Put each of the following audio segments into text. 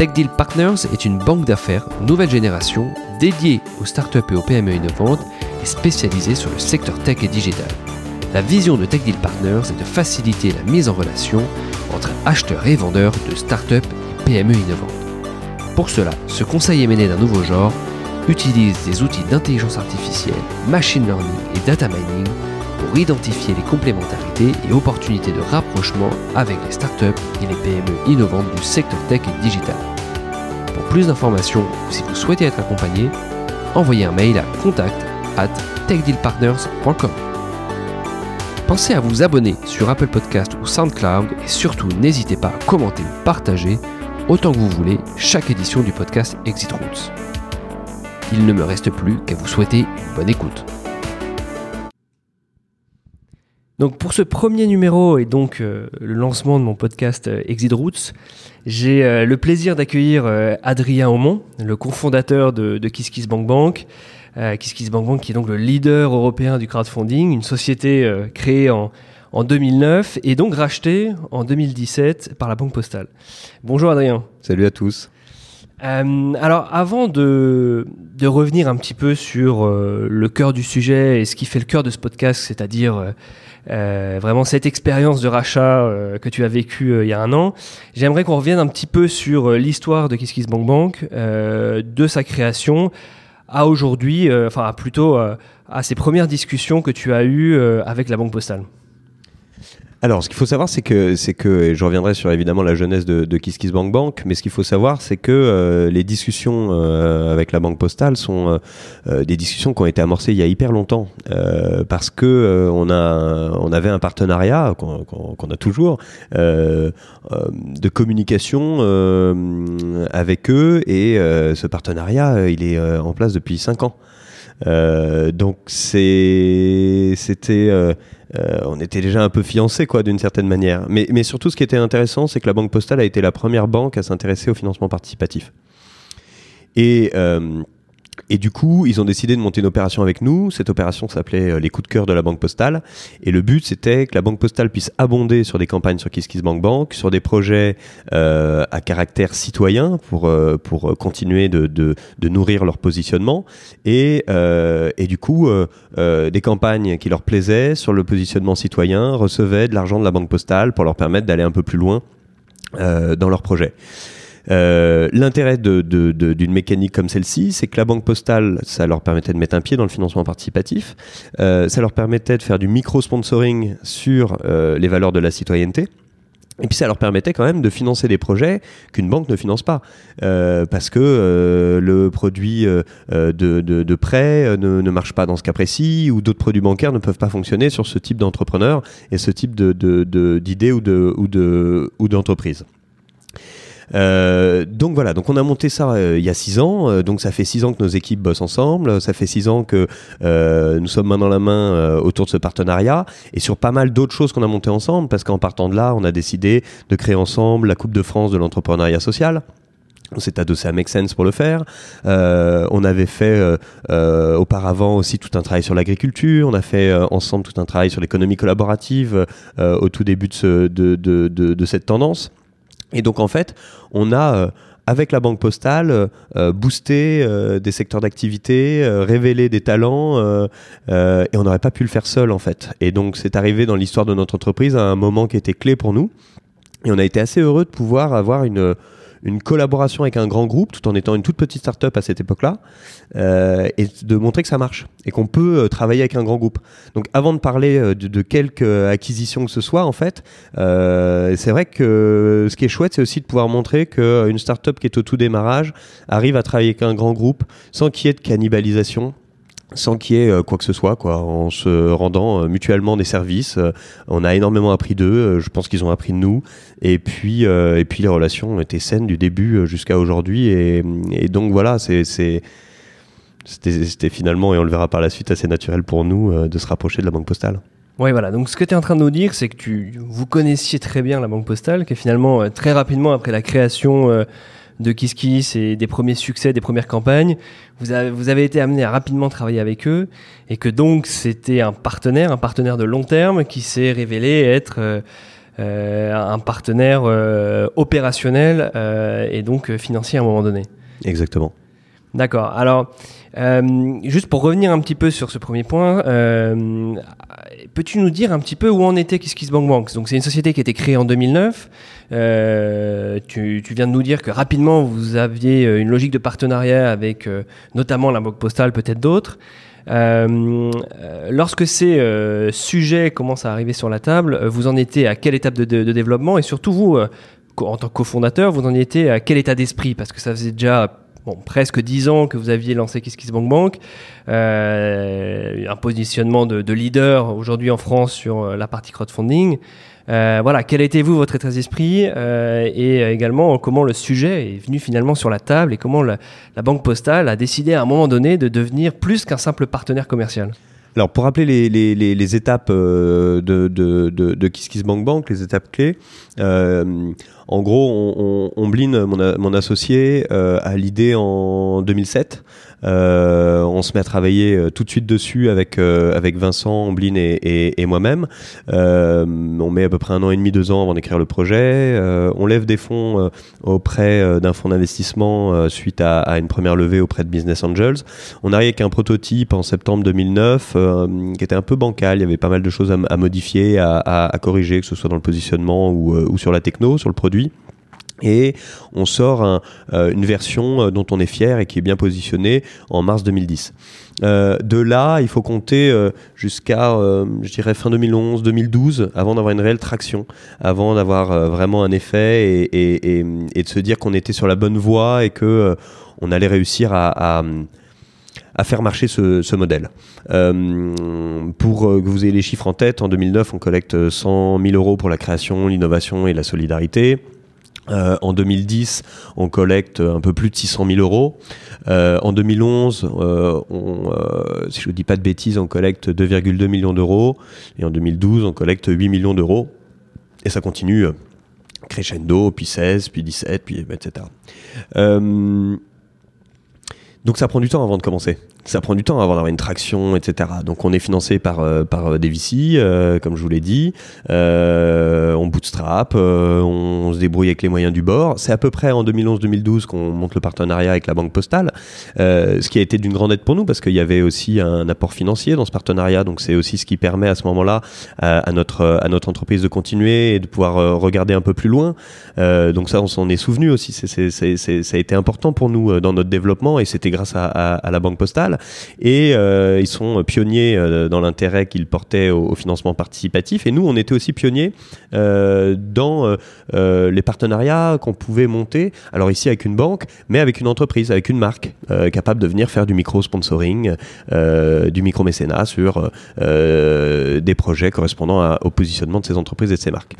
Tech Deal Partners est une banque d'affaires nouvelle génération dédiée aux startups et aux PME innovantes et spécialisée sur le secteur tech et digital. La vision de Tech Deal Partners est de faciliter la mise en relation entre acheteurs et vendeurs de startups et PME innovantes. Pour cela, ce conseil émené d'un nouveau genre utilise des outils d'intelligence artificielle, machine learning et data mining pour identifier les complémentarités et opportunités de rapprochement avec les startups et les PME innovantes du secteur tech et digital. Pour plus d'informations ou si vous souhaitez être accompagné, envoyez un mail à contact at techdealpartners.com. Pensez à vous abonner sur Apple Podcast ou SoundCloud et surtout n'hésitez pas à commenter ou partager autant que vous voulez chaque édition du podcast Exit Routes. Il ne me reste plus qu'à vous souhaiter une bonne écoute. Donc pour ce premier numéro et donc euh, le lancement de mon podcast euh, Exit Routes, j'ai euh, le plaisir d'accueillir Adrien Aumont, le cofondateur de, de KissKissBankBank. KissKissBankBank qui est donc le leader européen du crowdfunding, une société créée en, en 2009 et donc rachetée en 2017 par la Banque Postale. Bonjour Adrien. Salut à tous. Euh, alors avant de, de, revenir un petit peu sur euh, le cœur du sujet et ce qui fait le cœur de ce podcast, c'est-à-dire euh, vraiment cette expérience de rachat que tu as vécue il y a un an, j'aimerais qu'on revienne un petit peu sur l'histoire de KissKissBankBank, de sa création à aujourd'hui, enfin plutôt à ces premières discussions que tu as eues avec la Banque Postale. Alors, ce qu'il faut savoir, c'est que, c'est que, et je reviendrai sur évidemment la jeunesse de, de KissKissBankBank, Bank, mais ce qu'il faut savoir, c'est que euh, les discussions euh, avec la Banque Postale sont euh, des discussions qui ont été amorcées il y a hyper longtemps, parce que on a, on avait un partenariat qu'on, a toujours de communication avec eux, et ce partenariat, il est en place depuis cinq ans. donc c'est, c'était euh, on était déjà un peu fiancés, quoi, d'une certaine manière. Mais, mais surtout, ce qui était intéressant, c'est que la Banque Postale a été la première banque à s'intéresser au financement participatif. Et euh, et du coup, ils ont décidé de monter une opération avec nous. Cette opération s'appelait euh, les coups de cœur de la Banque Postale. Et le but, c'était que la Banque Postale puisse abonder sur des campagnes sur KissKissBankBank, Bank, sur des projets euh, à caractère citoyen pour, euh, pour continuer de, de, nourrir leur positionnement. Et, et du coup, des campagnes qui leur plaisaient sur le positionnement citoyen recevaient de l'argent de la Banque Postale pour leur permettre d'aller un peu plus loin dans leur projet. Euh, l'intérêt d'une mécanique comme celle-ci, c'est que la banque postale, ça leur permettait de mettre un pied dans le financement participatif, euh, ça leur permettait de faire du micro-sponsoring sur euh, les valeurs de la citoyenneté. Et puis ça leur permettait quand même de financer des projets qu'une banque ne finance pas, parce que le produit de, prêt ne, marche pas dans ce cas précis, ou d'autres produits bancaires ne peuvent pas fonctionner sur ce type d'entrepreneur et ce type de, ou de ou d'entreprise. Euh, donc voilà, donc on a monté ça euh, il y a six ans. Euh, donc ça fait six ans que nos équipes bossent ensemble. Ça fait six ans que nous sommes main dans la main autour de ce partenariat et sur pas mal d'autres choses qu'on a montées ensemble. Parce qu'en partant de là, on a décidé de créer ensemble la Coupe de France de l'entrepreneuriat social. On s'est adossé à Make Sense pour le faire. Euh, on avait fait euh, auparavant aussi tout un travail sur l'agriculture. On a fait ensemble tout un travail sur l'économie collaborative au tout début de, ce, de, de, de, cette tendance. Et donc en fait, on a euh, avec la banque postale, euh, euh boosté des secteurs d'activité, révélé des talents, et on n'aurait pas pu le faire seul en fait. Et donc c'est arrivé dans l'histoire de notre entreprise à un moment qui était clé pour nous, et on a été assez heureux de pouvoir avoir une une collaboration avec un grand groupe tout en étant une toute petite start-up à cette époque-là euh, et de montrer que ça marche et qu'on peut travailler avec un grand groupe. Donc avant de parler de, de quelques acquisitions que ce soit, en fait, c'est vrai que ce qui est chouette, c'est aussi de pouvoir montrer qu'une start-up qui est au tout démarrage arrive à travailler avec un grand groupe sans qu'il y ait de cannibalisation sans qu'il y ait euh, quoi que ce soit, quoi, en se rendant euh, mutuellement des services. Euh, on a énormément appris d'eux, je pense qu'ils ont appris de nous, et puis, et puis les relations ont été saines du début jusqu'à aujourd'hui, et, donc voilà, c'était finalement, et on le verra par la suite, assez naturel pour nous de se rapprocher de la Banque Postale. Oui, voilà. Donc, ce que tu es en train de nous dire, c'est que tu, vous connaissiez très bien la Banque Postale, qui finalement, très rapidement après la création de Kiss Kiss et des premiers succès, des premières campagnes, vous avez, vous avez été amené à rapidement travailler avec eux et que donc c'était un partenaire, un partenaire de long terme qui s'est révélé être euh, euh, un partenaire euh, opérationnel et donc financier à un moment donné. Exactement. D'accord. Alors, juste pour revenir un petit peu sur ce premier point, peux-tu nous dire un petit peu où en était KissKissBankBank? Bank Donc, c'est une société qui a été créée en 2009. Euh, tu, viens de nous dire que rapidement vous aviez euh, une logique de partenariat avec euh, notamment la Banque Postale, peut-être d'autres. lorsque ces sujets commencent à arriver sur la table, vous en étiez à quelle étape de, développement? Et surtout vous, en tant que cofondateur, vous en étiez à quel état d'esprit? Parce que ça faisait déjà bon, presque dix ans que vous aviez lancé KissKissBankBank, un positionnement de, de leader aujourd'hui en France sur la partie crowdfunding. Euh, voilà, quel était-vous votre état d'esprit euh, et également comment le sujet est venu finalement sur la table et comment la, Banque Postale a décidé à un moment donné de devenir plus qu'un simple partenaire commercial? Alors pour rappeler les, étapes euh, de, de, de, de KissKissBankBank, les étapes clés, en gros on, on, mon, mon associé, à l'idée en 2007 euh, on se met à travailler euh, tout de suite dessus avec euh, avec Vincent, Omblin et, moi-même. on met à peu près un an et demi, deux ans avant d'écrire le projet. on lève des fonds auprès d'un fonds d'investissement suite à, une première levée auprès de Business Angels. On arrive avec un prototype en septembre 2009 qui était un peu bancal. Il y avait pas mal de choses à, modifier, à, corriger, que ce soit dans le positionnement ou sur la techno, sur le produit et on sort euh, une version euh, dont on est fier et qui est bien positionnée en mars 2010. Euh, de là, il faut compter jusqu'à, je dirais, fin 2011-2012 avant d'avoir une réelle traction, avant d'avoir vraiment un effet et, de se dire qu'on était sur la bonne voie et que on allait réussir à, faire marcher ce modèle. pour que vous ayez les chiffres en tête, en 2009, on collecte 100 000 euros pour la création, l'innovation et la solidarité. Euh, en 2010, on collecte un peu plus de 600 000 euros. Euh, en 2011, euh, si je ne dis pas de bêtises, on collecte 2,2 millions d'euros. Et en 2012, on collecte 8 millions d'euros. Et ça continue crescendo, puis 16, puis 17, puis etc. donc ça prend du temps avant de commencer ça prend du temps avant d'avoir une traction, etc. Donc on est financé par euh, par euh, des VC, euh, comme je vous l'ai dit. on bootstrap, on, se débrouille avec les moyens du bord. C'est à peu près en 2011-2012 qu'on monte le partenariat avec la Banque Postale, ce qui a été d'une grande aide pour nous parce qu'il y avait aussi un apport financier dans ce partenariat. Donc c'est aussi ce qui permet à ce moment-là à, notre à notre entreprise de continuer et de pouvoir regarder un peu plus loin. donc ça, on s'en est souvenu aussi. Ça a été important pour nous dans notre développement et c'était grâce à la Banque Postale et euh, ils sont pionniers euh, dans l'intérêt qu'ils portaient au, financement participatif. Et nous, on était aussi pionniers euh, dans les partenariats qu'on pouvait monter. Alors ici avec une banque, mais avec une entreprise, avec une marque capable de venir faire du micro-sponsoring, du micro-mécénat sur des projets correspondant au positionnement de ces entreprises et de ces marques.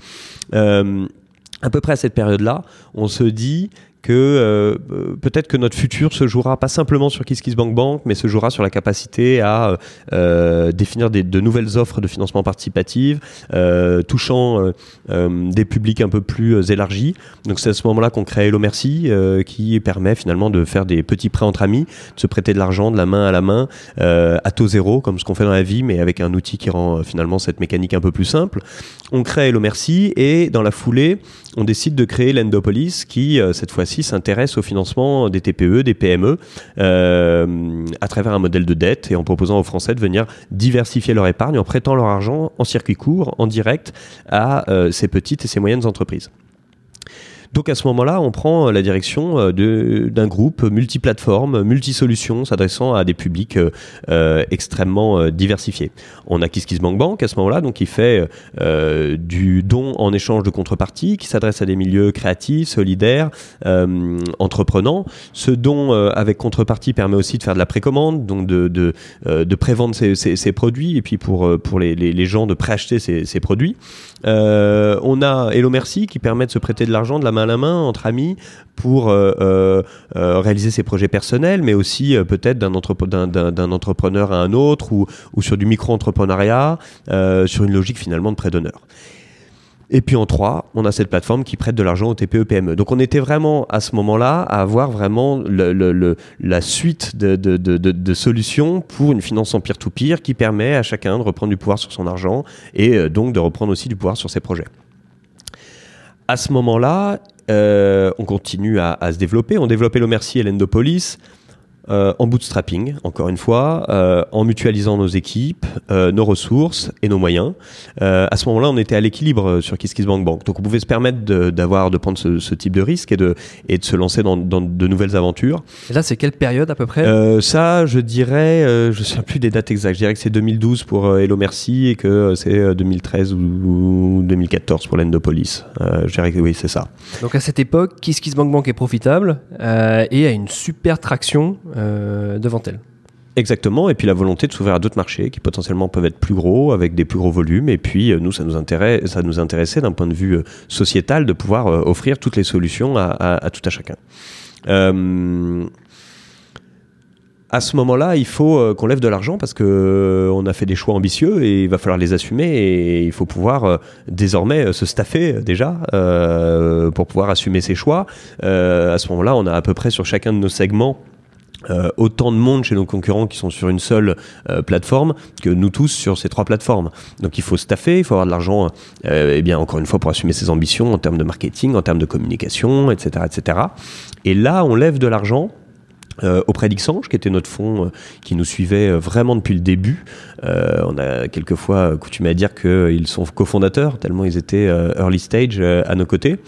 à peu près à cette période-là, on se dit que euh, peut-être que notre futur se jouera pas simplement sur KissKissBankBank, Bank, mais se jouera sur la capacité à euh, définir des, de nouvelles offres de financement participatif, euh, touchant euh, euh, des publics un peu plus élargis. Donc c'est à ce moment-là qu'on crée Hello Merci, qui permet finalement de faire des petits prêts entre amis, de se prêter de l'argent de la main à la main, à taux zéro, comme ce qu'on fait dans la vie, mais avec un outil qui rend finalement cette mécanique un peu plus simple. On crée Hello Merci et dans la foulée, on décide de créer l'Endopolis qui, cette s'intéresse au financement des TPE, des PME, euh, à travers un modèle de dette et en proposant aux Français de venir diversifier leur épargne en prêtant leur argent en circuit court, en direct, à euh, ces petites et ces moyennes entreprises. Donc à ce moment-là, on prend la direction d'un groupe multiplateforme, multisolutions, s'adressant à des publics extrêmement diversifiés. On a KissKissBankBank à ce moment-là, donc qui fait du don en échange de contrepartie, qui s'adresse à des milieux créatifs, solidaires, entreprenants. Ce don avec contrepartie permet aussi de faire de la précommande, donc de, de, de prévendre ses, produits et puis pour, pour les, les, gens de préacheter ces, ces produits. on a Hello Merci qui permet de se prêter de l'argent de la main à la main entre amis pour euh, euh, euh, réaliser ses projets personnels, mais aussi peut-être d'un entrepreneur à un autre ou, sur du micro-entrepreneuriat, sur une logique finalement de prêt d'honneur. Et puis en trois, on a cette plateforme qui prête de l'argent aux TPE-PME. Donc on était vraiment à ce moment-là à avoir vraiment la suite de, de, solutions pour une finance en peer-to-peer qui permet à chacun de reprendre du pouvoir sur son argent et donc de reprendre aussi du pouvoir sur ses projets. À ce moment-là, euh, on continue à, se développer. On développait l'Omercy et l'Endopolis. Euh, en bootstrapping, encore une fois, euh, en mutualisant nos équipes, euh, nos ressources et nos moyens. à ce moment-là, on était à l'équilibre sur KissKissBankBank. Bank. Donc on pouvait se permettre d'avoir, de, prendre ce, type de risque et de, et de se lancer dans, de nouvelles aventures. Et là, c'est quelle période à peu près? Ça, je dirais, je ne sais plus des dates exactes. Je dirais que c'est 2012 pour Hello Merci et que c'est 2013 ou, 2014 pour l'Endopolis. je dirais que oui, c'est ça. Donc à cette époque, KissKissBankBank Bank est profitable et a une super traction devant elle. Exactement, et puis la volonté de s'ouvrir à d'autres marchés qui potentiellement peuvent être plus gros, avec des plus gros volumes, et puis euh, nous, ça nous, intéresse, ça nous intéressait d'un point de vue euh, sociétal de pouvoir offrir toutes les solutions à, tout à chacun. à ce moment-là, il faut qu'on lève de l'argent parce que on a fait des choix ambitieux et il va falloir les assumer et il faut pouvoir désormais se staffer déjà pour pouvoir assumer ces choix. à ce moment-là, on a à peu près sur chacun de nos segments euh, autant de monde chez nos concurrents qui sont sur une seule euh, plateforme que nous tous sur ces trois plateformes. Donc il faut staffer, il faut avoir de l'argent, euh, eh bien encore une fois pour assumer ses ambitions en termes de marketing, en termes de communication, etc., etc. Et là, on lève de l'argent auprès d'Xange, qui était notre fonds qui nous suivait vraiment depuis le début. On a quelquefois coutumé à dire qu'ils sont cofondateurs, tellement ils étaient early stage à nos côtés.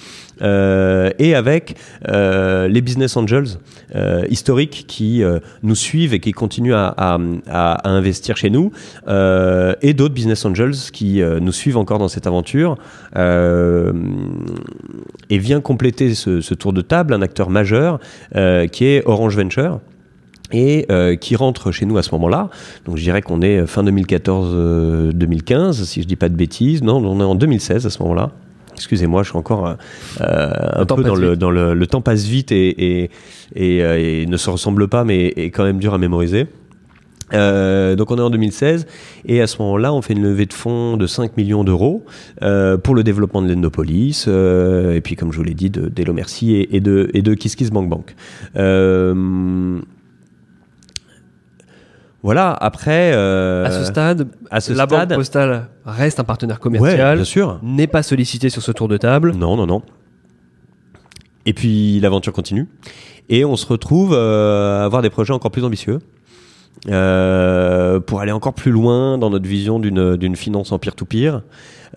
et avec les business angels historiques qui nous suivent et qui continuent à, investir chez nous, et d'autres business angels qui nous suivent encore dans cette aventure. et vient compléter ce, tour de table un acteur majeur qui est Orange Venture et euh, qui rentre chez nous à ce moment-là. Donc je dirais qu'on est fin 2014-2015, euh, si je dis pas de bêtises. Non, on est en 2016 à ce moment-là. Excusez-moi, je suis encore euh, un peu dans, le, dans le, le, temps passe vite et, et, et, ne se ressemble pas, mais est quand même dur à mémoriser. donc on est en 2016 et à ce moment-là on fait une levée de fonds de 5 millions d'euros pour le développement de l'Endopolis et puis comme je vous l'ai dit d'Elo Merci et, et, de, et de KissKissBankBank. Bank. Voilà, après. Euh, à ce stade, à ce la Banque Postale reste un partenaire commercial. bien sûr. N'est pas sollicité sur ce tour de table. Non, non, non. Et puis l'aventure continue. Et on se retrouve euh, à avoir des projets encore plus ambitieux. Euh, pour aller encore plus loin dans notre vision d'une finance en peer-to-peer.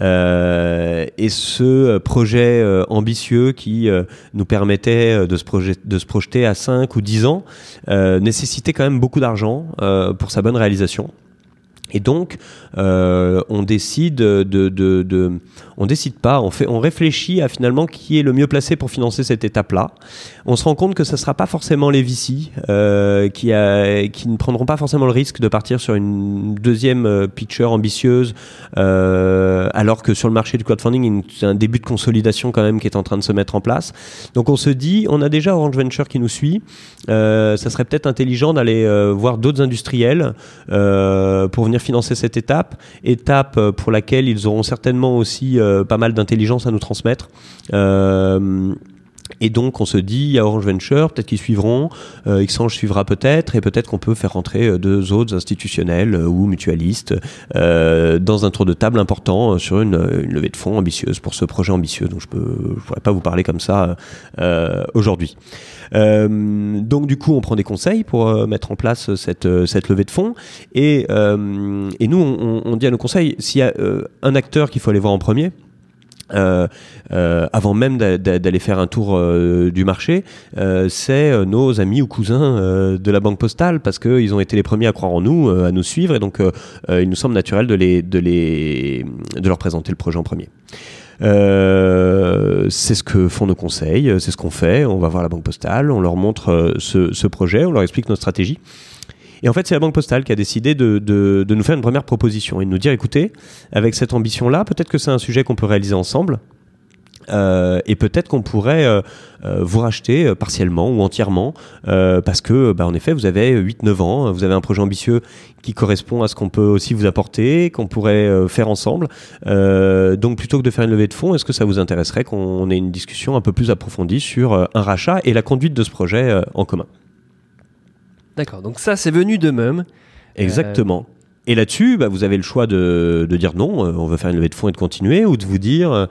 Euh, et ce projet euh, ambitieux qui nous permettait de se, de se projeter à 5 ou 10 ans nécessitait quand même beaucoup d'argent pour sa bonne réalisation. Et donc, on décide de, de, de, on décide pas, on fait, on réfléchit à finalement qui est le mieux placé pour financer cette étape-là. On se rend compte que ce sera pas forcément les VC euh, qui, qui ne prendront pas forcément le risque de partir sur une deuxième euh, picture ambitieuse, euh, alors que sur le marché du crowdfunding, c'est un début de consolidation quand même qui est en train de se mettre en place. Donc on se dit, on a déjà Orange Venture qui nous suit, ça serait peut-être intelligent d'aller voir d'autres industriels pour venir financer cette étape, étape pour laquelle ils auront certainement aussi pas mal d'intelligence à nous transmettre. Euh, et donc on se dit, il y a Orange Venture, peut-être qu'ils suivront, euh, Xange suivra peut-être, et peut-être qu'on peut faire rentrer deux autres institutionnels ou mutualistes dans un tour de table important sur une, levée de fonds ambitieuse pour ce projet ambitieux dont je ne pourrais pas vous parler comme ça aujourd'hui. Euh, donc du coup, on prend des conseils pour euh, mettre en place cette, euh, cette levée de fonds. Et, et nous, on, on, dit à nos conseils, s'il y a un acteur qu'il faut aller voir en premier, euh, euh, avant même d'aller faire un tour euh, du marché, c'est nos amis ou cousins de la banque postale parce qu'ils ont été les premiers à croire en nous, à nous suivre et donc il nous semble naturel de, les, de, leur présenter le projet en premier. c'est ce que font nos conseils, c'est ce qu'on fait. On va voir la banque postale, on leur montre ce, ce projet, on leur explique nos stratégies. Et en fait, c'est la Banque Postale qui a décidé de, nous faire une première proposition et de nous dire, écoutez, avec cette ambition-là, peut-être que c'est un sujet qu'on peut réaliser ensemble. Euh, et peut-être qu'on pourrait euh, euh, vous racheter partiellement ou entièrement parce que, bah, en effet, vous avez 8-9 ans, vous avez un projet ambitieux qui correspond à ce qu'on peut aussi vous apporter, qu'on pourrait faire ensemble. donc, plutôt que de faire une levée de fonds, est-ce que ça vous intéresserait qu'on ait une discussion un peu plus approfondie sur un rachat et la conduite de ce projet en commun? D'accord, donc ça c'est venu de même. Exactement. Et là-dessus, bah, vous avez le choix de, de dire non, euh, on veut faire une levée de fonds et de continuer, ou de vous dire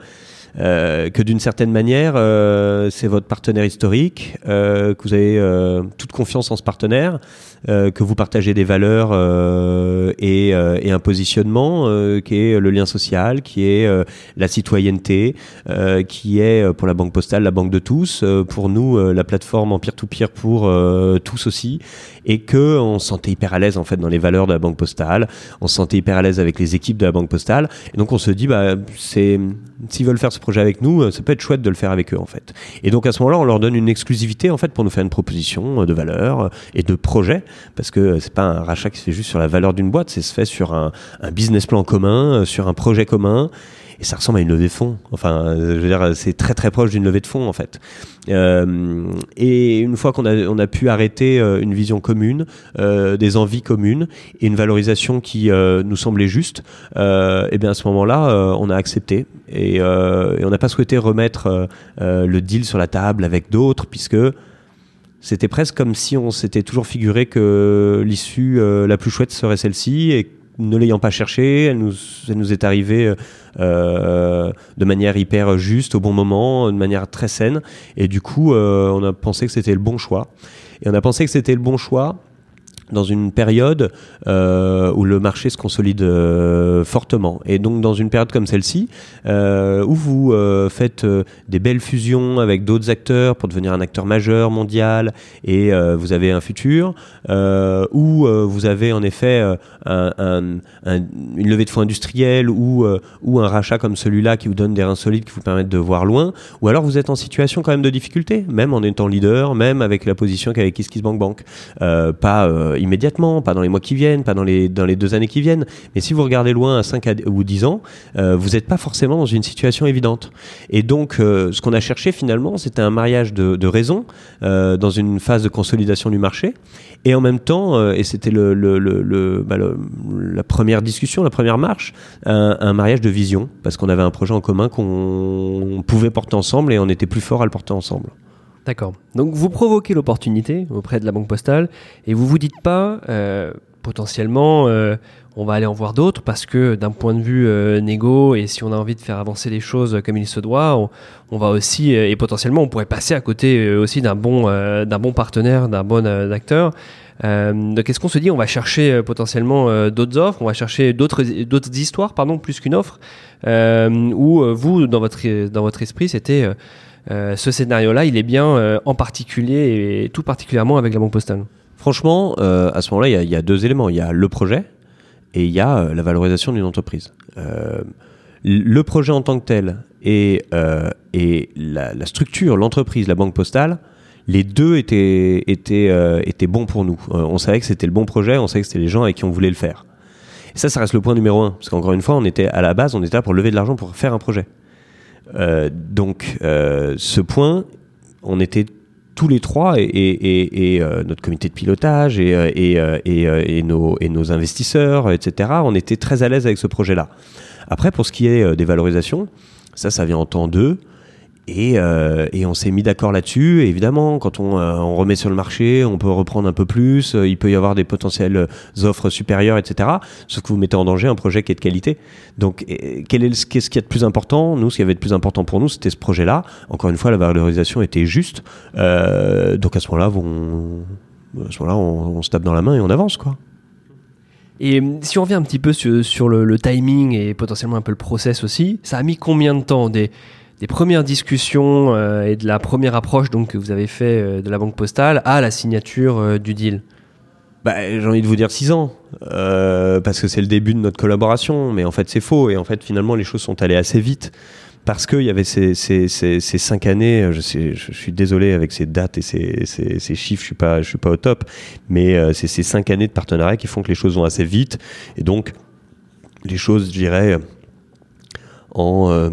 euh, que d'une certaine manière, euh, c'est votre partenaire historique, euh, que vous avez toute confiance en ce partenaire, que vous partagez des valeurs et, et, un positionnement qui est le lien social, qui est la citoyenneté, qui est pour la Banque Postale la banque de tous, pour nous la plateforme en peer-to-peer pour tous aussi, et que on se sentait hyper à l'aise en fait dans les valeurs de la Banque Postale, on se sentait hyper à l'aise avec les équipes de la Banque Postale, et donc on se dit bah c'est s'ils veulent faire ce projet avec nous, ça peut être chouette de le faire avec eux en fait. Et donc à ce moment-là, on leur donne une exclusivité en fait pour nous faire une proposition de valeur et de projet, parce que c'est pas un rachat qui se fait juste sur la valeur d'une boîte, c'est se fait sur un, un business plan commun, sur un projet commun et ça ressemble à une levée de fonds. Enfin, je veux dire, c'est très très proche d'une levée de fonds en fait. Euh, et une fois qu'on a, pu arrêter euh, une vision commune, euh, des envies communes et une valorisation qui nous semblait juste, et eh bien à ce moment-là, on a accepté et, on n'a pas souhaité remettre le deal sur la table avec d'autres puisque c'était presque comme si on s'était toujours figuré que l'issue la plus chouette serait celle-ci ne l'ayant pas cherché, elle nous, elle est arrivée euh, de manière hyper juste, au bon moment, de manière très saine. Et du coup, euh, on a pensé que c'était le bon choix. Et on a pensé que c'était le bon choix dans une période euh, où le marché se consolide euh, fortement. Et donc dans une période comme celle-ci, euh, où vous faites des belles fusions avec d'autres acteurs pour devenir un acteur majeur mondial et vous avez un futur, où vous avez en effet un, un, un, une levée de fonds industrielle ou, ou un rachat comme celui-là qui vous donne des reins solides qui vous permettent de voir loin, ou alors vous êtes en situation quand même de difficulté, même en étant leader, même avec la position qu'avec KissKissBankBank. Bank. pas euh, immédiatement, pas dans les mois qui viennent, pas dans les, dans les deux années qui viennent. Mais si vous regardez loin à 5 ou 10 ans, euh, vous n'êtes pas forcément dans une situation évidente. Et donc, euh, ce qu'on a cherché finalement, c'était un mariage de, raisons dans une phase de consolidation du marché. Et en même temps, et c'était le, le, le, bah, la première discussion, la première marche, un, un mariage de vision, parce qu'on avait un projet en commun qu'on pouvait porter ensemble et on était plus fort à le porter ensemble. D'accord. Donc vous provoquez l'opportunité auprès de la banque postale et vous vous dites pas euh, potentiellement euh, on va aller en voir d'autres parce que d'un point de vue euh, négo et si on a envie de faire avancer les choses comme il se doit, on, va aussi euh, et potentiellement on pourrait passer à côté euh, aussi d'un bon d'un bon partenaire, d'un bon acteur. donc est-ce qu'on se dit on va chercher potentiellement d'autres offres, on va chercher d'autres d'autres histoires pardon plus qu'une offre? Ou vous dans votre dans votre esprit c'était euh, ce scénario-là, il est bien euh, en particulier et tout particulièrement avec la Banque Postale Franchement, euh, à ce moment-là, il y, a deux éléments. Il y a le projet et il y a la valorisation d'une entreprise. le projet en tant que tel et, la, structure, l'entreprise, la Banque Postale, les deux étaient bons pour nous. on savait que c'était le bon projet, on savait que c'était les gens avec qui on voulait le faire. Et ça, ça reste le point numéro un. Parce qu'encore une fois, on était à la base, on était là pour lever de l'argent pour faire un projet. Euh, donc, euh, ce point, on était tous les trois et, euh, notre comité de pilotage et, nos, et nos investisseurs, etc., on était très à l'aise avec ce projet-là. Après, pour ce qui est des valorisations, ça, ça vient en temps d'eux. Et, euh, et, on s'est mis d'accord là-dessus. Évidemment, quand on, euh, on, remet sur le marché, on peut reprendre un peu plus. Euh, il peut y avoir des potentielles offres supérieures, etc. Sauf que vous mettez en danger un projet qui est de qualité. Donc, est qu'est-ce qu'il y a de plus important? Nous, ce qui avait de plus important pour nous, c'était ce projet-là. Encore une fois, la valorisation était juste. donc à ce moment-là, on, moment-là, on, on se tape dans la main et on avance, quoi. Et si on revient un petit peu sur, le, timing et potentiellement un peu le process aussi, ça a mis combien de temps premières discussions et de la première approche donc, que vous avez fait de la Banque Postale à la signature du deal bah, J'ai envie de vous dire 6 ans, euh, parce que c'est le début de notre collaboration, mais en fait c'est faux, et en fait finalement les choses sont allées assez vite. Parce qu'il y avait ces, ces, cinq années, je, suis désolé avec ces dates et ces, chiffres, je suis je suis pas au top, mais euh, c'est ces cinq années de partenariat qui font que les choses vont assez vite. Et donc, les choses, je dirais, en euh,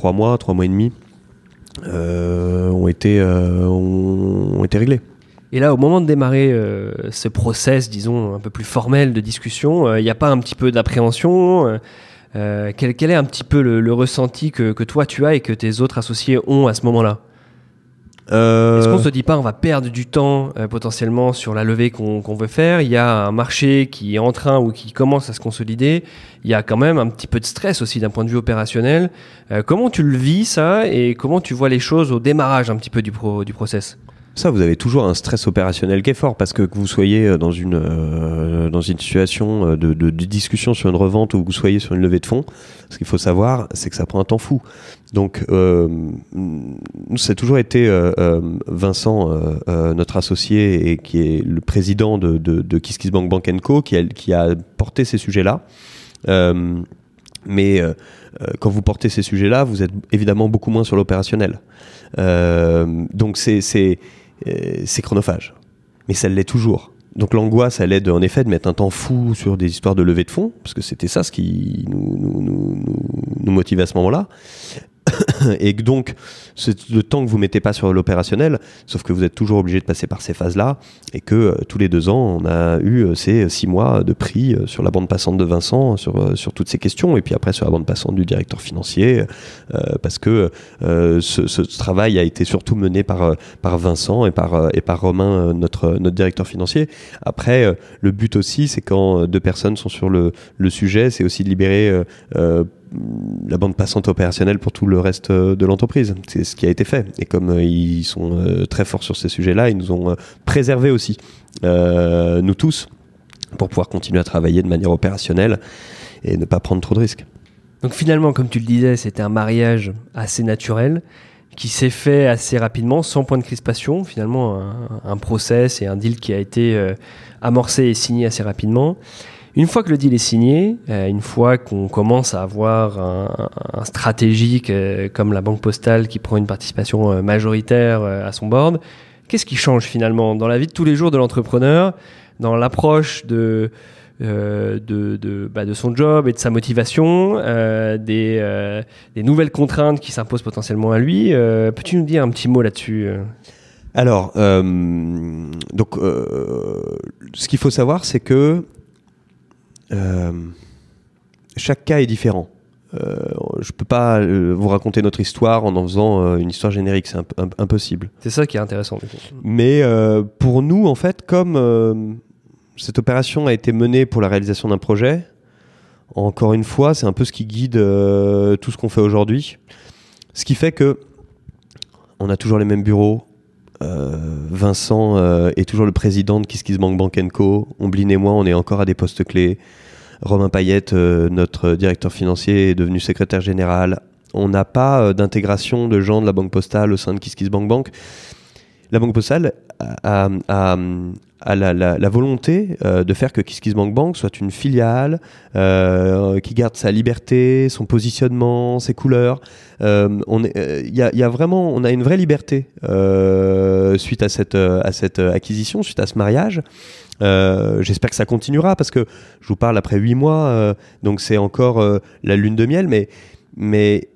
trois mois, trois mois et demi, euh, ont, été, ont été réglées. Et là, au moment de démarrer euh, ce process, disons, un peu plus formel de discussion, euh, il n'y a pas un petit peu d'appréhension euh, quel, quel, est un petit peu le, ressenti que, que, toi tu as et que tes autres associés ont à ce moment-là? Est-ce qu'on se dit pas on va perdre du temps potentiellement sur la levée qu'on veut faire? Il y a un marché qui est en train ou qui commence à se consolider. Il y a quand même un petit peu de stress aussi d'un point de vue opérationnel. comment tu le vis ça et comment tu vois les choses au démarrage un petit peu du, pro, du process? Ça, vous avez toujours un stress opérationnel qui est fort parce que que vous soyez euh, dans une, euh, dans une situation euh, de, discussion sur une revente ou que vous soyez sur une levée de fonds, ce qu'il faut savoir, c'est que ça prend un temps fou. Donc, euh, ça a toujours été Vincent, notre associé et qui est le président de, de, de KissKissBank Bank Co, qui a, qui a porté ces sujets-là. mais quand vous portez ces sujets-là, vous êtes évidemment beaucoup moins sur l'opérationnel. donc, c'est c'est chronophage. Mais ça l'est toujours. Donc l'angoisse, elle aide en effet de mettre un temps fou sur des histoires de levée de fonds, parce que c'était ça ce qui nous, nous, nous, nous motivait à ce moment-là. et donc, c'est le temps que vous mettez pas sur l'opérationnel, sauf que vous êtes toujours obligé de passer par ces phases-là, et que euh, tous les deux ans, on a eu euh, ces six mois de prix euh, sur la bande passante de Vincent, sur, sur toutes ces questions, et puis après sur la bande passante du directeur financier, parce que ce, ce, travail a été surtout mené par, par Vincent et par, et par Romain, notre, notre directeur financier. Après, le but aussi, c'est quand deux personnes sont sur le, le sujet, c'est aussi de libérer la bande passante opérationnelle pour tout le reste euh, de l'entreprise. C'est ce qui a été fait. Et comme euh, ils sont euh, très forts sur ces sujets-là, ils nous ont préservé aussi, nous tous, pour pouvoir continuer à travailler de manière opérationnelle et ne pas prendre trop de risques. Donc finalement, comme tu le disais, c'était un mariage assez naturel qui s'est fait assez rapidement, sans point de crispation. Finalement, un, process et un deal qui a été amorcé et signé assez rapidement. Une fois que le deal est signé, euh, une fois qu'on commence à avoir un, stratégique euh, comme la Banque Postale qui prend une participation euh, majoritaire à son board, qu'est-ce qui change finalement dans la vie de tous les jours de l'entrepreneur, dans l'approche de, de, bah, de, son job et de sa motivation, des, des, nouvelles contraintes qui s'imposent potentiellement à lui Peux-tu nous dire un petit mot là-dessus alors, donc, ce qu'il faut savoir, c'est que euh, chaque cas est différent. Euh, je peux pas euh, vous raconter notre histoire en en faisant euh, une histoire générique, c'est impossible. C'est ça qui est intéressant. Mais pour nous, en fait, comme cette opération a été menée pour la réalisation d'un projet, encore une fois, c'est un peu ce qui guide tout ce qu'on fait aujourd'hui. Ce qui fait que on a toujours les mêmes bureaux. Vincent est toujours le président de KissKissBank Bank Co. Omblin et moi, on est encore à des postes clés. Romain Payette, euh, notre directeur financier, est devenu secrétaire général. On n'a pas euh, d'intégration de gens de la Banque Postale au sein de KissKissBank Bank. La Banque Postale a, la, volonté euh, de faire que KissKissBank Bank soit une filiale qui garde sa liberté, son positionnement, ses couleurs. on il y, a, vraiment, on a une vraie liberté suite à cette, à acquisition, suite à ce mariage. Euh, j'espère que ça continuera parce que je vous parle après huit mois, euh, donc c'est encore euh, la lune de miel, mais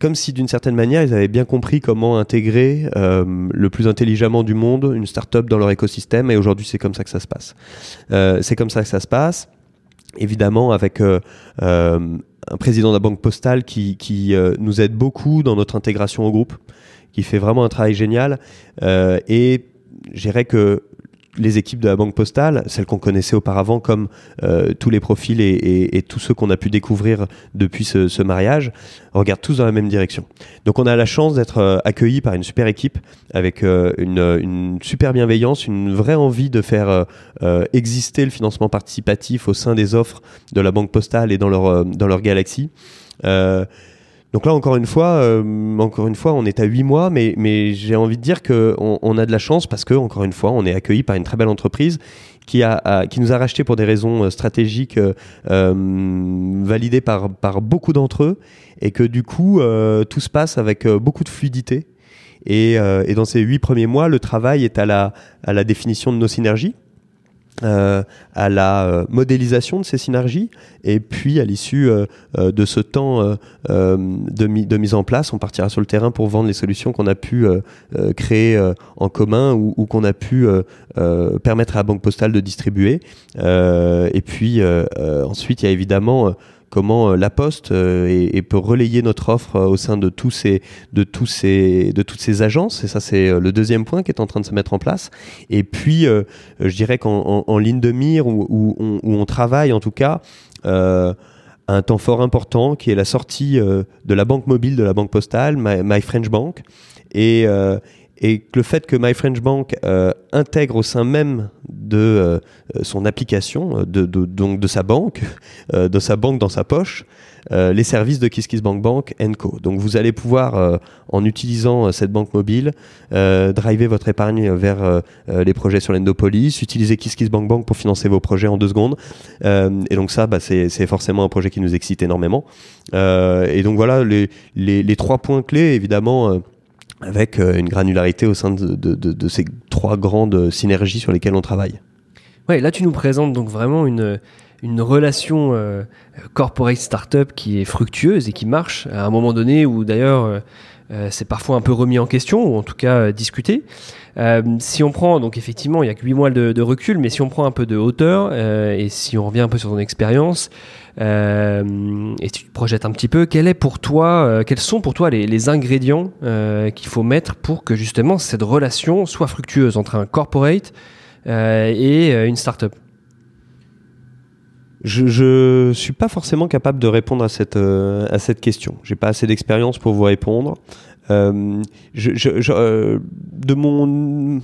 comme si d'une certaine manière ils avaient bien compris comment intégrer le plus intelligemment du monde une start-up dans leur écosystème et aujourd'hui c'est comme ça que ça se passe. c'est comme ça que ça se passe, évidemment avec un président de la banque postale qui, qui nous aide beaucoup dans notre intégration au groupe, qui fait vraiment un travail génial et je dirais que les équipes de la Banque Postale, celles qu'on connaissait auparavant comme tous les profils et, tous ceux qu'on a pu découvrir depuis ce, mariage, regardent tous dans la même direction. Donc on a la chance d'être accueillis par une super équipe avec une, une, super bienveillance, une vraie envie de faire exister le financement participatif au sein des offres de la Banque Postale et dans leur, dans leur galaxie. Donc là, encore une fois, euh, encore une fois, on est à 8 mois, mais, j'ai envie de dire qu'on on a de la chance parce que, encore une fois, on est accueilli par une très belle entreprise qui, nous a racheté pour des raisons euh, stratégiques euh, validées par, beaucoup d'entre eux et que du coup, tout se passe avec beaucoup de fluidité. Et, dans ces huit premiers mois, le travail est à la définition de nos synergies. Euh, à la euh, modélisation de ces synergies et puis à l'issue euh, de ce temps de, de, mise en place, on partira sur le terrain pour vendre les solutions qu'on a pu créer en commun ou, ou qu'on a pu permettre à la Banque Postale de distribuer. et puis ensuite, il y a évidemment comment euh, la Poste euh, peut relayer notre offre euh, au sein de toutes ces agences. Et ça c'est le deuxième point qui est en train de se mettre en place. Et puis je dirais qu'en ligne de mire où, on, travaille en tout cas un temps fort important qui est la sortie de la banque mobile de la banque postale My, French Bank. Et et le fait que My French Bank euh, intègre au sein même de euh, son application, euh, de, donc de sa banque, de sa banque dans sa poche, les services de KissKissBankBank Co. Donc vous allez pouvoir, en utilisant cette banque mobile, driver votre épargne vers les projets sur l'Endopolis, utiliser KissKissBankBank pour financer vos projets en deux secondes. et donc ça, bah, c'est forcément un projet qui nous excite énormément. et donc voilà les trois points clés, évidemment avec euh, une granularité au sein de, ces trois grandes synergies sur lesquelles on travaille. Ouais, là tu nous présentes donc vraiment une, relation euh, corporate startup qui est fructueuse et qui marche à un moment donné où d'ailleurs euh, c'est parfois un peu remis en question ou en tout cas discuté. si on prend, donc effectivement, il n'y a que 8 mois de, recul, mais si on prend un peu de hauteur et si on revient un peu sur ton expérience, euh, et tu te projettes un petit peu, quel est pour toi, euh, quels sont pour toi les, ingrédients euh, qu'il faut mettre pour que justement cette relation soit fructueuse entre un corporate et une startup? Je ne suis pas forcément capable de répondre à cette, à cette question. J'ai pas assez d'expérience pour vous répondre. je, je, de, mon,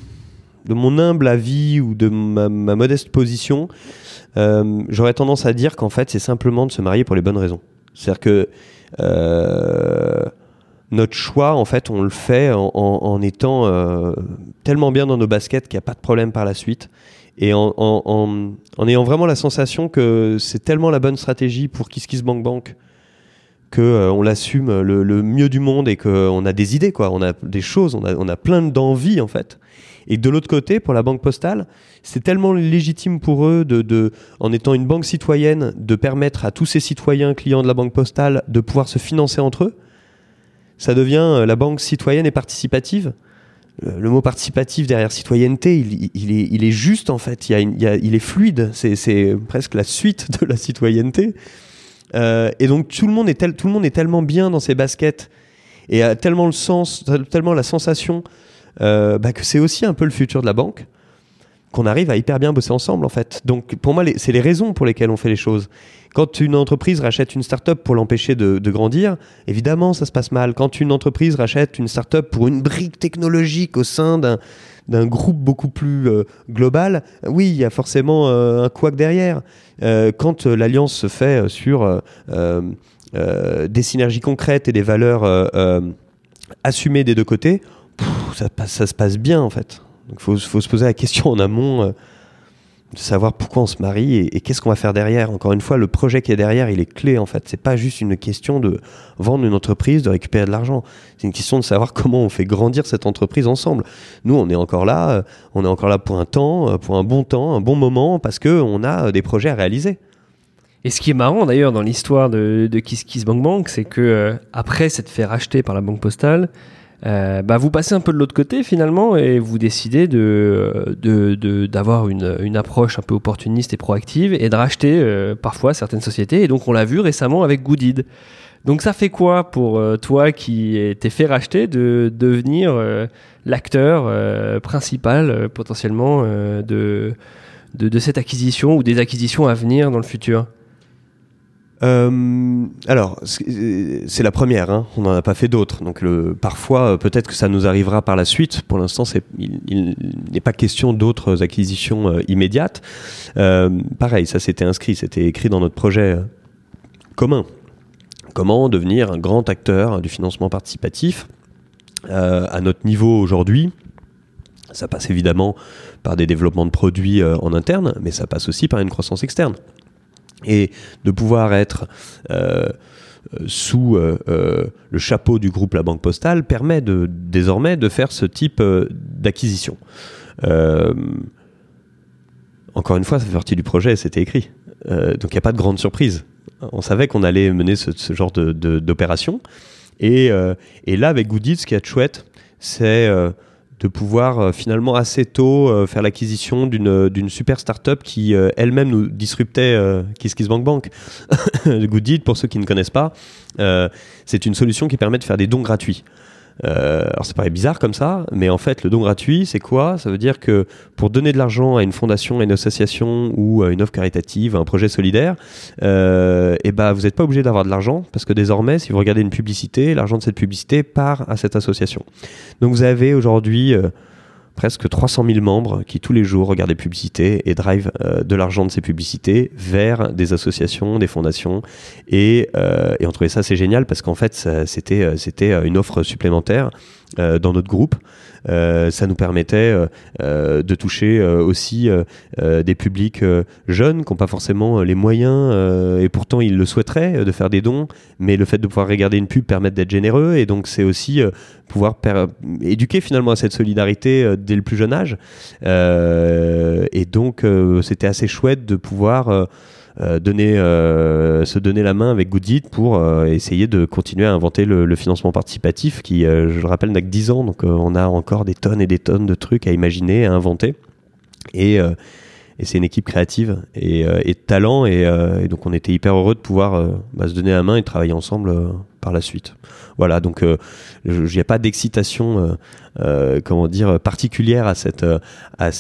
de mon humble avis ou de ma, modeste position, euh, j'aurais tendance à dire qu'en fait, c'est simplement de se marier pour les bonnes raisons. C'est-à-dire que euh, notre choix, en fait, on le fait en, étant euh, tellement bien dans nos baskets qu'il n'y a pas de problème par la suite. Et en, ayant vraiment la sensation que c'est tellement la bonne stratégie pour KissKissBankBank Bank que on l'assume le, mieux du monde et qu'on a des idées, quoi. On a des choses, on a, on a plein d'envies, en fait. Et de l'autre côté, pour la banque postale, c'est tellement légitime pour eux, de, en étant une banque citoyenne, de permettre à tous ces citoyens clients de la banque postale de pouvoir se financer entre eux. Ça devient euh, la banque citoyenne et participative. Le, mot participatif derrière citoyenneté, il, est, juste en fait, il, est fluide, c'est presque la suite de la citoyenneté. Euh, et donc tout le, monde est tout le monde est tellement bien dans ses baskets et a tellement le sens, tellement la sensation euh, bah, que c'est aussi un peu le futur de la banque, qu'on arrive à hyper bien bosser ensemble en fait. Donc pour moi, c'est les raisons pour lesquelles on fait les choses. Quand une entreprise rachète une start-up pour l'empêcher de, grandir, évidemment, ça se passe mal. Quand une entreprise rachète une start-up pour une brique technologique au sein d'un groupe beaucoup plus euh, global, oui, il y a forcément euh, un couac derrière. quand l'alliance se fait sur des synergies concrètes et des valeurs assumées des deux côtés, ça, se passe bien en fait. Il faut, faut, se poser la question en amont euh, de savoir pourquoi on se marie et, qu'est-ce qu'on va faire derrière. Encore une fois, le projet qui est derrière, il est clé en fait. C'est pas juste une question de vendre une entreprise, de récupérer de l'argent. C'est une question de savoir comment on fait grandir cette entreprise ensemble. Nous, on est encore là, euh, on est encore là pour un temps, euh, pour un bon temps, un bon moment, parce que on a des projets à réaliser. Et ce qui est marrant d'ailleurs dans l'histoire de, de Kiss Kiss Bank Bank, c'est que après s'être fait racheter par la banque postale, euh, bah vous passez un peu de l'autre côté finalement et vous décidez de, d'avoir de, une, une, approche un peu opportuniste et proactive et de racheter euh, parfois certaines sociétés. Et donc on l'a vu récemment avec Goodid. Donc ça fait quoi pour toi qui t'es fait racheter de devenir l'acteur principal potentiellement de, de, cette acquisition ou des acquisitions à venir dans le futur? Euh, alors, c'est la première, hein. on n'en a pas fait d'autres. Donc, parfois, euh, peut-être que ça nous arrivera par la suite. Pour l'instant, il, n'est pas question d'autres acquisitions euh, immédiates. pareil, ça c'était inscrit, c'était écrit dans notre projet commun. Comment devenir un grand acteur du financement participatif à notre niveau aujourd'hui Ça passe évidemment par des développements de produits en interne, mais ça passe aussi par une croissance externe et de pouvoir être euh, sous euh, euh, le chapeau du groupe La Banque Postale permet de, désormais de faire ce type d'acquisition. encore une fois, ça fait partie du projet, c'était écrit. donc il n'y a pas de grande surprise. On savait qu'on allait mener ce, genre d'opération. Et, et, là, avec Goodit, ce qui est chouette, c'est de pouvoir euh, finalement assez tôt euh, faire l'acquisition d'une euh, d'une super startup qui elle-même nous disruptait KissKissBankBank. Goodit, pour ceux qui ne connaissent pas, c'est une solution qui permet de faire des dons gratuits. Euh, alors ça paraît bizarre comme ça, mais en fait le don gratuit, c'est quoi? Ça veut dire que pour donner de l'argent à une fondation, à une association ou à une offre caritative, à un projet solidaire, euh, et eh ben vous n'êtes pas obligé d'avoir de l'argent parce que désormais, si vous regardez une publicité, l'argent de cette publicité part à cette association. Donc vous avez aujourd'hui euh, presque 300 000 membres qui tous les jours regardent des publicités et drivent euh, de l'argent de ces publicités vers des associations, des fondations. Et, euh, et on trouvait ça c'est génial parce qu'en fait c'était euh, c'était une offre supplémentaire dans notre groupe. Euh, ça nous permettait euh, euh, de toucher aussi des publics jeunes qui n'ont pas forcément les moyens et pourtant ils le souhaiteraient de faire des dons, mais le fait de pouvoir regarder une pub permet d'être généreux et donc c'est aussi pouvoir éduquer finalement à cette solidarité dès le plus jeune âge. et donc c'était assez chouette de pouvoir euh, donner, euh, se donner la main avec Goodit pour euh, essayer de continuer à inventer le, financement participatif qui, je le rappelle, n'a que 10 ans. Donc on a encore des tonnes et des tonnes de trucs à imaginer, à inventer. Et, c'est une équipe créative et, et de talent. Et, donc on était hyper heureux de pouvoir bah, se donner la main et travailler ensemble par la suite. Voilà, donc il n'y a pas d'excitation euh, comment dire particulière à cette à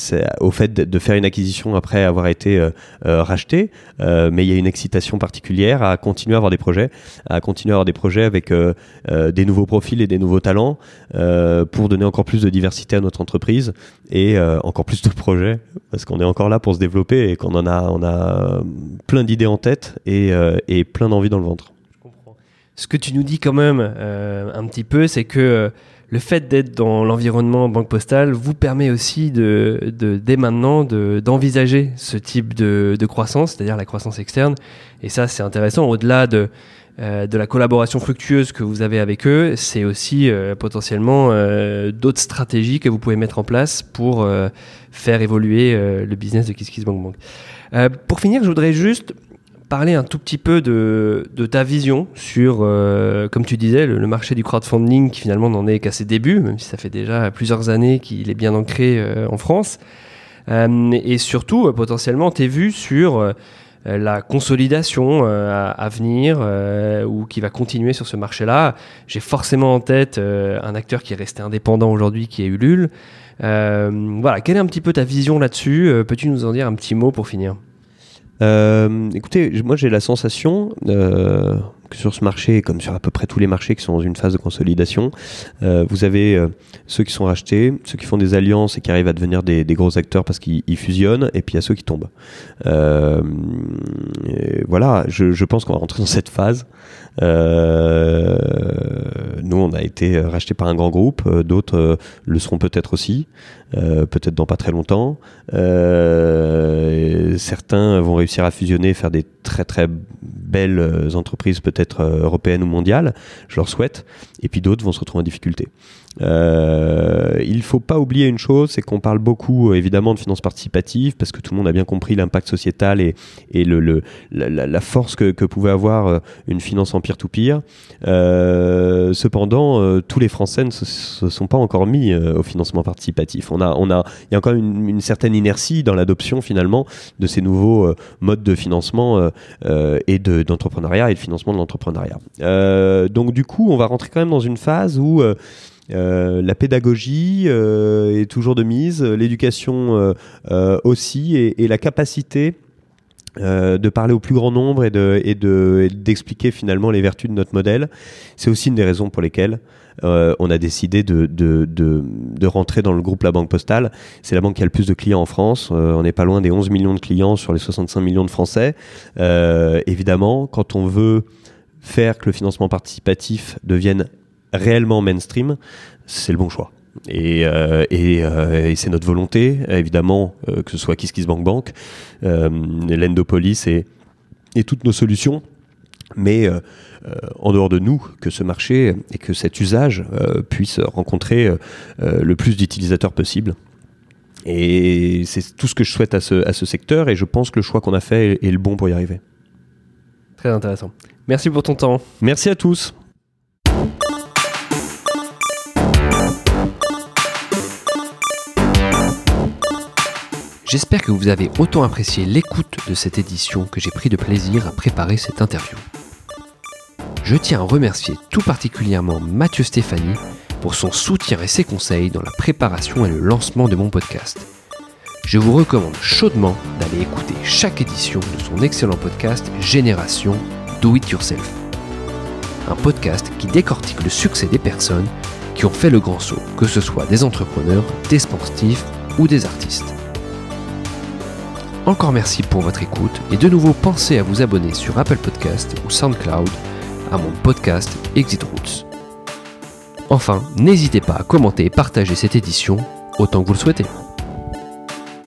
au fait de, faire une acquisition après avoir été euh, euh, racheté mais il y a une excitation particulière à continuer à avoir des projets à continuer à avoir des projets avec des nouveaux profils et des nouveaux talents pour donner encore plus de diversité à notre entreprise et encore plus de projets parce qu'on est encore là pour se développer et qu'on en a on a plein d'idées en tête et, et plein d'envie dans le ventre. Ce que tu nous dis quand même un petit peu, c'est que le fait d'être dans l'environnement banque postale vous permet aussi de, dès maintenant d'envisager ce type de, croissance, c'est-à-dire la croissance externe. Et ça, c'est intéressant. Au-delà de, euh, de la collaboration fructueuse que vous avez avec eux, c'est aussi euh, potentiellement euh, d'autres stratégies que vous pouvez mettre en place pour faire évoluer le business de KissKissBankBank. pour finir, je voudrais juste parler un tout petit peu de, ta vision sur, euh, comme tu disais, le, marché du crowdfunding qui finalement n'en est qu'à ses débuts, même si ça fait déjà plusieurs années qu'il est bien ancré euh, en France. Euh, et surtout, potentiellement, tes vues sur la consolidation à, venir ou qui va continuer sur ce marché-là. J'ai forcément en tête un acteur qui est resté indépendant aujourd'hui, qui est Ulule. voilà, quelle est un petit peu ta vision là-dessus? Peux-tu nous en dire un petit mot pour finir? Euh, écoutez, moi j'ai la sensation euh, que sur ce marché, comme sur à peu près tous les marchés qui sont dans une phase de consolidation, euh, vous avez euh, ceux qui sont rachetés, ceux qui font des alliances et qui arrivent à devenir des, gros acteurs parce qu'ils fusionnent, et puis il y a ceux qui tombent. Euh, voilà, je pense qu'on va rentrer dans cette phase. Euh, nous, on a été racheté par un grand groupe, d'autres le seront peut-être aussi, peut-être dans pas très longtemps. certains vont réussir à fusionner, faire des très très belles entreprises peut-être européennes ou mondiales, je leur souhaite, et puis d'autres vont se retrouver en difficulté. Euh, il faut pas oublier une chose, c'est qu'on parle beaucoup évidemment de finances participatives parce que tout le monde a bien compris l'impact sociétal et, la, force que, pouvait avoir une finance en peer-to-peer. cependant, tous les Français ne se, sont pas encore mis au financement participatif. On a, on a, il y a encore une, une certaine inertie dans l'adoption finalement de ces nouveaux modes de financement et d'entrepreneuriat et de financement de l'entrepreneuriat. donc du coup, on va rentrer quand même dans une phase où euh, la pédagogie euh, est toujours de mise, l'éducation euh, aussi, et, la capacité de parler au plus grand nombre et d'expliquer de, finalement les vertus de notre modèle. C'est aussi une des raisons pour lesquelles on a décidé de, de, rentrer dans le groupe La Banque Postale. C'est la banque qui a le plus de clients en France. on n'est pas loin des 11 millions de clients sur les 65 millions de Français. évidemment, quand on veut faire que le financement participatif devienne réellement mainstream, c'est le bon choix. Et, euh, euh, et, c'est notre volonté, évidemment, euh, que ce soit KissKissBankBank, euh, l'Endopolis et, et toutes nos solutions, mais en dehors de nous, que ce marché et que cet usage puisse rencontrer le plus d'utilisateurs possible. Et c'est tout ce que je souhaite à ce, à ce secteur, et je pense que le choix qu'on a fait est le bon pour y arriver. Très intéressant. Merci pour ton temps. Merci à tous. J'espère que vous avez autant apprécié l'écoute de cette édition que j'ai pris de plaisir à préparer cette interview. Je tiens à remercier tout particulièrement Mathieu Stéphanie pour son soutien et ses conseils dans la préparation et le lancement de mon podcast. Je vous recommande chaudement d'aller écouter chaque édition de son excellent podcast Génération Do It Yourself. Un podcast qui décortique le succès des personnes qui ont fait le grand saut, que ce soit des entrepreneurs, des sportifs ou des artistes. Encore merci pour votre écoute et de nouveau pensez à vous abonner sur Apple Podcast ou SoundCloud à mon podcast Exit Roots. Enfin, n'hésitez pas à commenter et partager cette édition autant que vous le souhaitez.